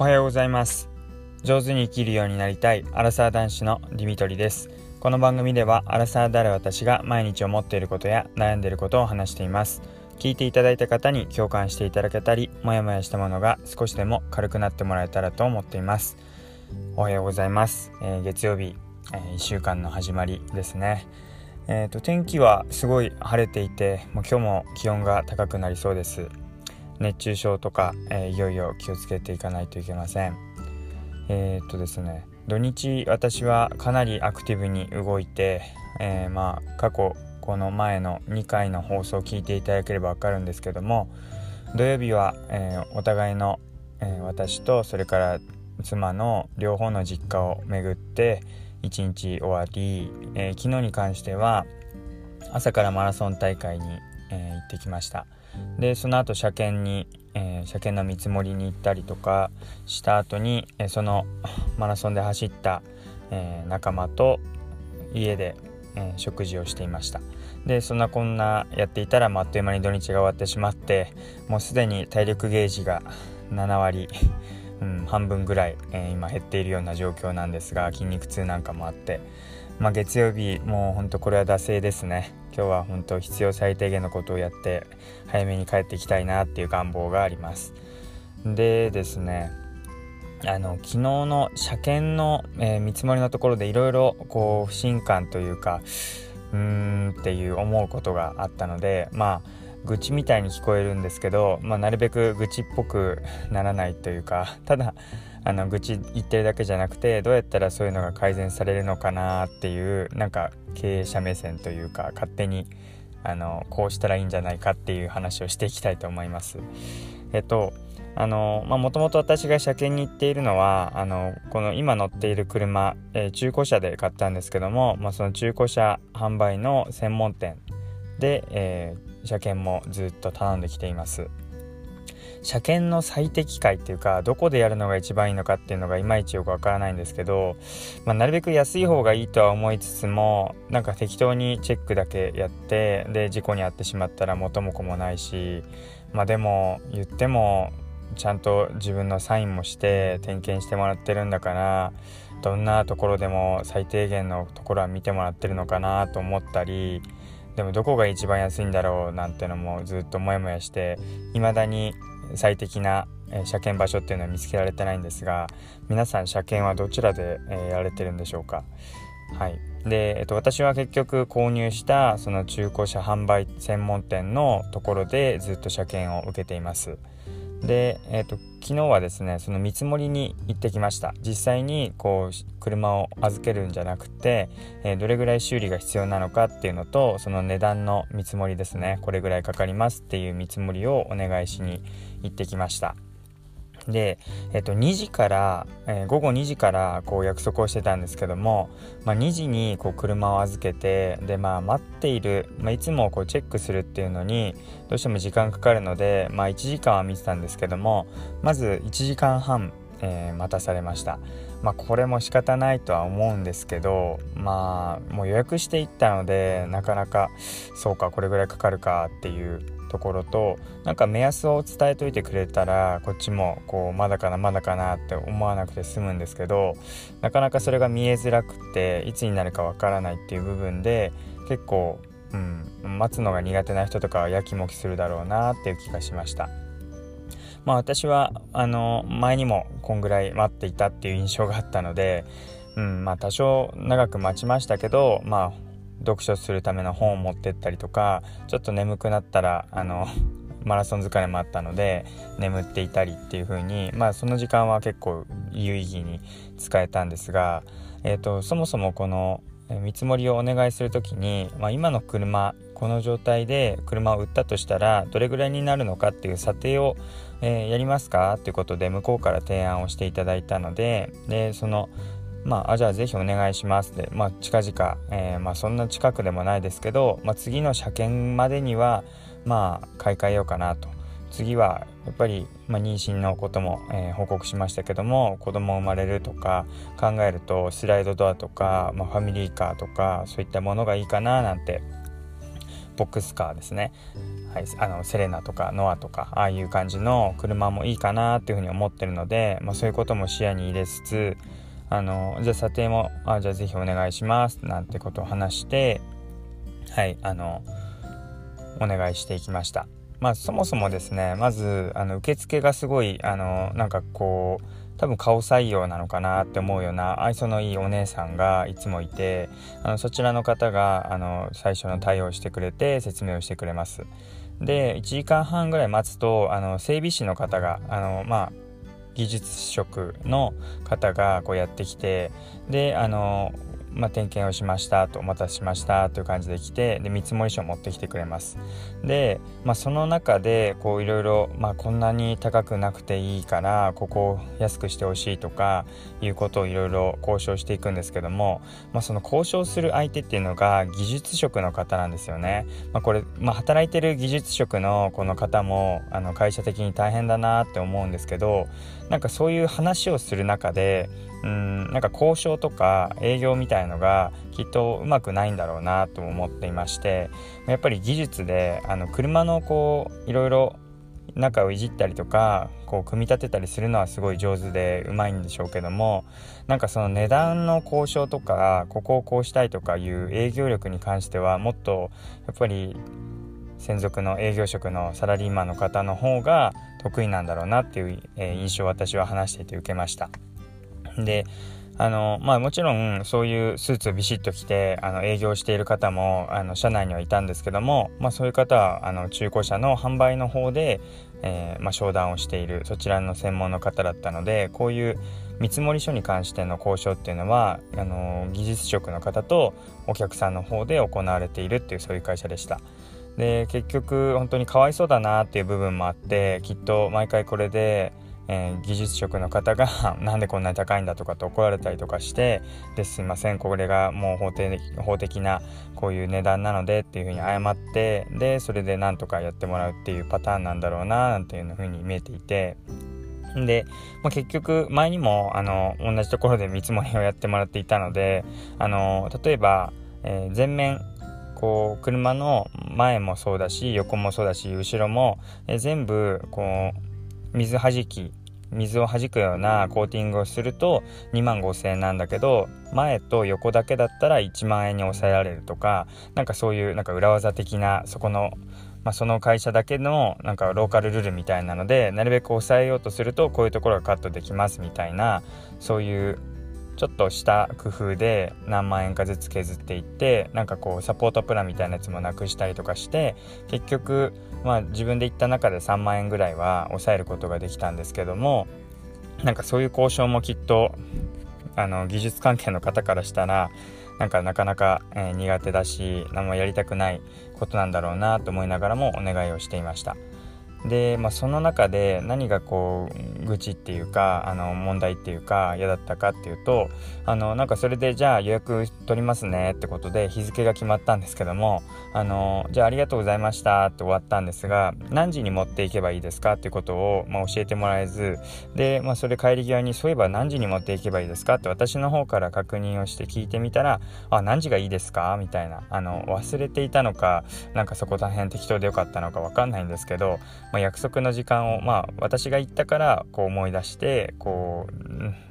おはようございます。上手に生きるようになりたいアラサー男子のディミトリです。この番組ではアラサーである私が毎日思っていることや悩んでいることを話しています。聞いていただいた方に共感していただけたりモヤモヤしたものが少しでも軽くなってもらえたらと思っています。おはようございます、えー、月曜日、えー、1週間の始まりですね。えーと、と天気はすごい晴れていてもう今日も気温が高くなりそうです。熱中症とか、えー、いよいよ気をつけていかないといけませんえー、っとですね土日私はかなりアクティブに動いて、えー、まあ過去この前の2回の放送を聞いていただければ分かるんですけども土曜日は、えー、お互いの、え私とそれから妻の両方の実家を巡って一日終わり、え昨日に関しては朝からマラソン大会に、え行ってきました。でその後車検に、えー、車検の見積もりに行ったりとかした後に、えー、そのマラソンで走った、えー、仲間と家で、え食事をしていました。でそんなこんなやっていたら、あ、っという間に土日が終わってしまってもうすでに体力ゲージが7割うん、半分ぐらい、え、今減っているような状況なんですが筋肉痛なんかもあって、まあ、月曜日もうほんとこれは惰性ですね。今日は本当必要最低限のことをやって早めに帰っていきたいなっていう願望があります。でですねあの昨日の車検の、えー、見積もりのところでいろいろこう不信感というかうーんっていう思うことがあったのでまあ愚痴みたいに聞こえるんですけど、まあ、なるべく愚痴っぽくならないというかただあの愚痴言ってるだけじゃなくてどうやったらそういうのが改善されるのかなっていうなんか経営者目線というか勝手にあのこうしたらいいんじゃないかっていう話をしていきたいと思います。えっとあのまあ、もともと私が車検に行っているのはあのこの今乗っている車、えー、中古車で買ったんですけども、まあ、その中古車販売の専門店で、えー、車検もずっと頼んできています車検の最適解っていうかどこでやるのが一番いいのかっていうのがいまいちよくわからないんですけど、まあ、なるべく安い方がいいとは思いつつもなんか適当にチェックだけやってで事故に遭ってしまったら元も子もないしまあでも言ってもちゃんと自分のサインもして点検してもらってるんだからどんなところでも最低限のところは見てもらってるのかなと思ったりでもどこが一番安いんだろうなんてのもずっとモヤモヤして未だに最適な車検場所っていうのは見つけられてないんですが皆さん車検はどちらで、えやられてるんでしょうか？はい。で、えっと、私は結局購入したその中古車販売専門店のところでずっと車検を受けています。で、えっと、昨日はですねその見積もりに行ってきました。実際にこう車を預けるんじゃなくて、えー、どれぐらい修理が必要なのかっていうのとその値段の見積もりですね。これぐらいかかりますっていう見積もりをお願いしに行ってきました。で、えっと、2時から、えー、午後2時からこう約束をしてたんですけども、まあ、2時にこう車を預けてで、まあ、待っている、まあ、いつもこうチェックするっていうのにどうしても時間かかるので、まあ、1時間は見てたんですけどもまず1時間半、えー、待たされました。まあ、これも仕方ないとは思うんですけどまあもう予約していったのでなかなかそうかこれぐらいかかるかっていうところとなんか目安を伝えといてくれたらこっちもこうまだかなまだかなって思わなくて済むんですけどなかなかそれが見えづらくていつになるかわからないっていう部分で結構、うん、待つのが苦手な人とかはやきもきするだろうなっていう気がしました。まあ私はあの前にもこんぐらい待っていたっていう印象があったので、うんまあ、多少長く待ちましたけどまあ読書するための本を持ってったりとかちょっと眠くなったらあの マラソン疲れもあったので眠っていたりっていう風にまあその時間は結構有意義に使えたんですが、えーと、そもそもこの見積もりをお願いする時に、まあ、今の車この状態で車を売ったとしたらどれぐらいになるのかっていう査定を、えー、やりますかっていうことで向こうから提案をしていただいたのででそのまあ、あじゃあぜひお願いしますで、まあ、近々、えー、まあ、そんな近くでもないですけど、まあ、次の車検までにはまあ買い替えようかなと。次はやっぱり、まあ、妊娠のことも、えー、報告しましたけども子供生まれるとか考えるとスライドドアとか、まあ、ファミリーカーとかそういったものがいいかななんてボックスカーですね、はい、あのセレナとかノアとかああいう感じの車もいいかなっていうふうに思ってるので、まあ、そういうことも視野に入れつつあのじゃあ査定もあじゃあぜひお願いしますなんてことを話してはいあのお願いしていきました。まあそもそもですねまずあの受付がすごいあのなんかこう多分顔採用なのかなって思うような愛想のいいお姉さんがいつもいてあのそちらの方があの最初の対応してくれて説明をしてくれます。で1時間半ぐらい待つとあの整備士の方があのまあ技術職の方がこうやってきてであのまあ、点検をしましたとお待たせしましたという感じで来てで見積書を持ってきてくれます。で、まあ、その中でこういろいろ、こんなに高くなくていいからここを安くしてほしいとかいうことをいろいろ交渉していくんですけども、まあ、その交渉する相手っていうのが技術職の方なんですよね、まあ、これ、まあ、働いてる技術職のこの方もあの会社的に大変だなって思うんですけどなんかそういう話をする中でうんなんか交渉とか営業みたいのがきっとうまくないんだろうなと思っていましてやっぱり技術であの車のこういろいろ中をいじったりとかこう組み立てたりするのはすごい上手でうまいんでしょうけどもなんかその値段の交渉とかここをこうしたいとかいう営業力に関してはもっとやっぱり専属の営業職のサラリーマンの方の方が得意なんだろうなっていう、印象を私は話していて受けました。であのまあもちろんそういうスーツをビシッと着てあの営業している方もあの社内にはいたんですけども、まあ、そういう方はあの中古車の販売の方で、えー、まあ、商談をしているそちらの専門の方だったのでこういう見積書に関しての交渉っていうのはあの技術職の方とお客さんの方で行われているっていうそういう会社でした。で結局本当にかわいそうだなっていう部分もあってきっと毎回これでえー、技術職の方が なんでこんなに高いんだとかって怒られたりとかしてですいませんこれがもう法的法的なこういう値段なのでっていうふうに謝ってでそれでなんとかやってもらうっていうパターンなんだろうななんていうふうに見えていて。で、まあ、結局前にもあの同じところで見積もりをやってもらっていたのであの例えば、えー、前面こう車の前もそうだし横もそうだし後ろも、えー、全部こう水はじき水を弾くようなコーティングをすると2万5,000円なんだけど前と横だけだったら1万円に抑えられるとかなんかそういうなんか裏技的なそこの、まあ、その会社だけのなんかローカルルールみたいなのでなるべく抑えようとするとこういうところがカットできますみたいなそういうちょっとした工夫で何万円かずつ削っていってなんかこうサポートプランみたいなやつもなくしたりとかして結局まあ自分で言った中で3万円ぐらいは抑えることができたんですけどもなんかそういう交渉もきっとあの技術関係の方からしたらなんかなかなか、えー、苦手だし何もやりたくないことなんだろうなと思いながらもお願いをしていました。で、まあ、その中で何がこう愚痴っていうかあの問題っていうか嫌だったかっていうとあのなんかそれでじゃあ予約取りますねってことで日付が決まったんですけどもあのじゃあありがとうございましたって終わったんですが何時に持っていけばいいですかっていうことを、まあ、教えてもらえずで、まあ、それ帰り際にそういえば何時に持っていけばいいですかって私の方から確認をして聞いてみたらあ何時がいいですかみたいなあの忘れていたのかなんかそこ大変適当でよかったのか分かんないんですけどまあ、約束の時間を、まあ、私が行ったからこう思い出してこう、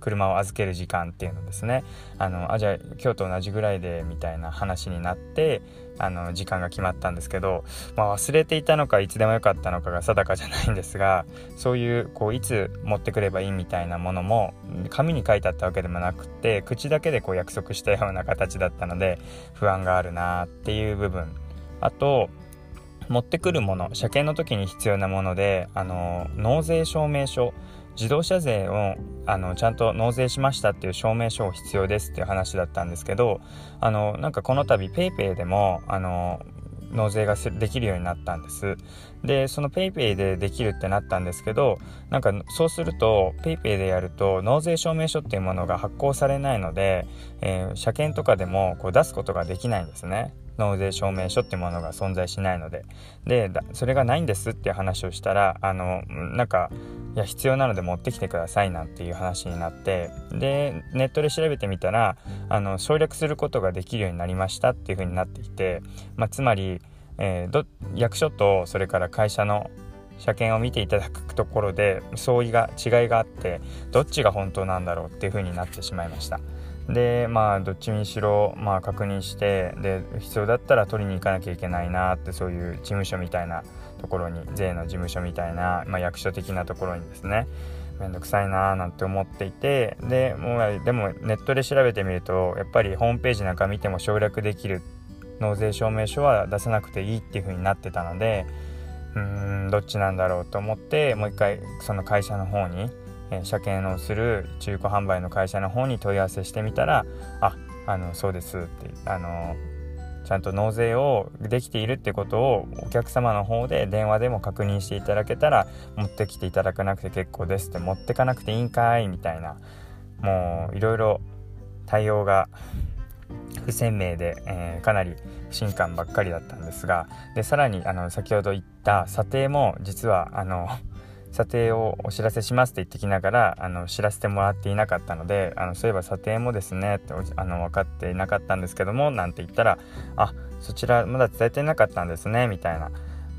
車を預ける時間っていうのですね。あのあじゃあ今日と同じぐらいでみたいな話になってあの時間が決まったんですけど、まあ、忘れていたのかいつでもよかったのかが定かじゃないんですがそういうこういつ持ってくればいいみたいなものも紙に書いてあったわけでもなくて口だけでこう約束したような形だったので不安があるなっていう部分。あと持ってくるもの車検の時に必要なものであの納税証明書自動車税をあのちゃんと納税しましたっていう証明書を必要ですっていう話だったんですけどあのなんかこの度 PayPay でもあの納税ができるようになったんです。でその PayPay でできるってなったんですけどなんかそうすると PayPay でやると納税証明書っていうものが発行されないので、えー、車検とかでもこう出すことができないんですね。納税証明書っていうものが存在しないので。でそれがないんですっていう話をしたらあのなんかいや必要なので持ってきてくださいなんていう話になってでネットで調べてみたらあの省略することができるようになりましたっていう風になっていて、まあ、つまりえー、役所とそれから会社の車検を見ていただくところで相違が違いがあってどっちが本当なんだろうっていう風になってしまいました。でまあどっちにしろ、まあ、確認してで必要だったら取りに行かなきゃいけないなってそういう事務所みたいなところに税の事務所みたいな、まあ、役所的なところにですねめんどくさいなーなんて思っていてでもうでもネットで調べてみるとやっぱりホームページなんか見ても省略できる納税証明書は出さなくていいっていう風になってたのでうーんどっちなんだろうと思ってもう一回その会社の方に、え、車検をする中古販売の会社の方に問い合わせしてみたら「ああのそうです」ってあのちゃんと納税をできているってことをお客様の方で電話でも確認していただけたら持ってきていただかなくて結構ですって持ってかなくていいんかいみたいな。もういろいろ対応が不鮮明で、えー、かなり不信感ばっかりだったんですがでさらにあの先ほど言った査定も実はあの査定をお知らせしますって言ってきながらあの知らせてもらっていなかったのであのそういえば査定もですねってあの分かっていなかったんですけどもなんて言ったらあそちらまだ伝えてなかったんですねみたいな。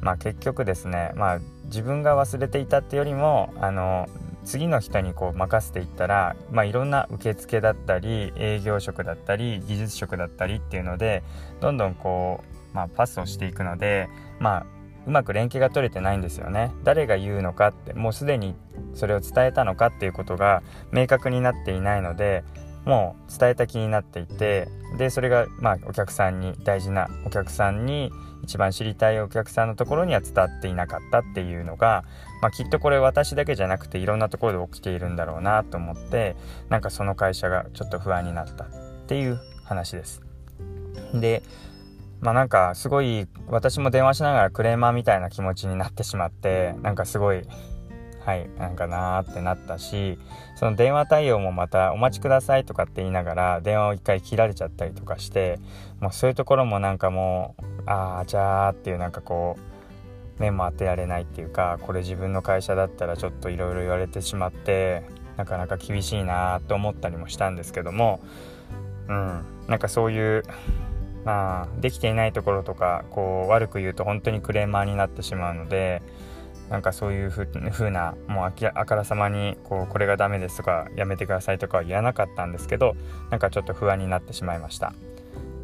まあ結局ですねまあ自分が忘れていたってよりもあの次の人にこう任せていったら、まあ、いろんな受付だったり営業職だったり技術職だったりっていうのでどんどんこう、まあ、パスをしていくので、まあ、うまく連携が取れてないんですよね。誰が言うのかってもうすでにそれを伝えたのかっていうことが明確になっていないのでもう伝えた気になっていてでそれがまあお客さんに大事なお客さんに一番知りたいお客さんのところには伝わっていなかったっていうのが、まあ、きっとこれ私だけじゃなくていろんなところで起きているんだろうなと思ってなんかその会社がちょっと不安になったっていう話です。でまあなんかすごい私も電話しながらクレーマーみたいな気持ちになってしまってなんかすごいはいなんかなーってなったしその電話対応もまた「お待ちください」とかって言いながら電話を一回切られちゃったりとかしてもうそういうところもなんかもうああじゃあっていうなんかこう目も当てられないっていうかこれ自分の会社だったらちょっといろいろ言われてしまってなかなか厳しいなと思ったりもしたんですけどもうんなんかそういうまあできていないところとかこう悪く言うと本当にクレーマーになってしまうのでなんかそういうふうなもうあからさまにこうこれがダメですとかやめてくださいとかは言わなかったんですけどなんかちょっと不安になってしまいました。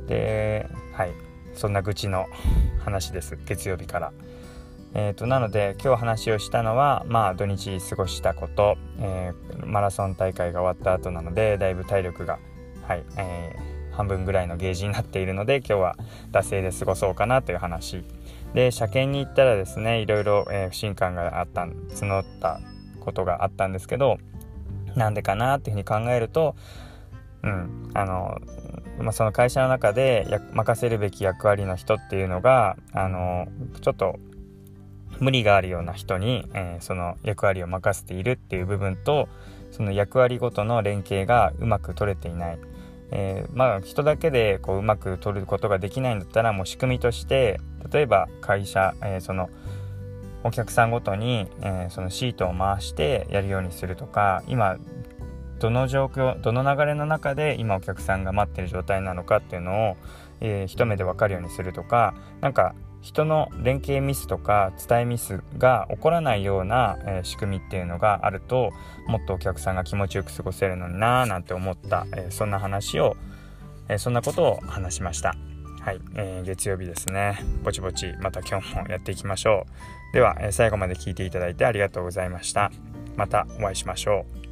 ではい。そんな愚痴の話です。月曜日から。えーと、なので今日話をしたのはまあ土日過ごしたこと、えー、マラソン大会が終わった後なのでだいぶ体力がはい、えー、半分ぐらいのゲージになっているので今日は惰性で過ごそうかなという話。で車検に行ったらですねいろいろ、え、不信感があった募ったことがあったんですけどなんでかなっていうふうに考えるとうんあのまあ、その会社の中で任せるべき役割の人っていうのがあのちょっと無理があるような人に、えー、その役割を任せているっていう部分とその役割ごとの連携がうまく取れていない、えー、まあ人だけでこううまく取ることができないんだったらもう仕組みとして例えば会社、えー、そのお客さんごとに、えー、そのシートを回してやるようにするとか今どの状況どの流れの中で今お客さんが待ってる状態なのかっていうのを、えー、一目で分かるようにするとかなんか人の連携ミスとか伝えミスが起こらないような、えー、仕組みっていうのがあるともっとお客さんが気持ちよく過ごせるのになーなんて思った、えー、そんな話を、えー、そんなことを話しました。はい、えー、月曜日ですね。ぼちぼちまた今日もやっていきましょう。では、え最後まで聞いていただいてありがとうございました。またお会いしましょう。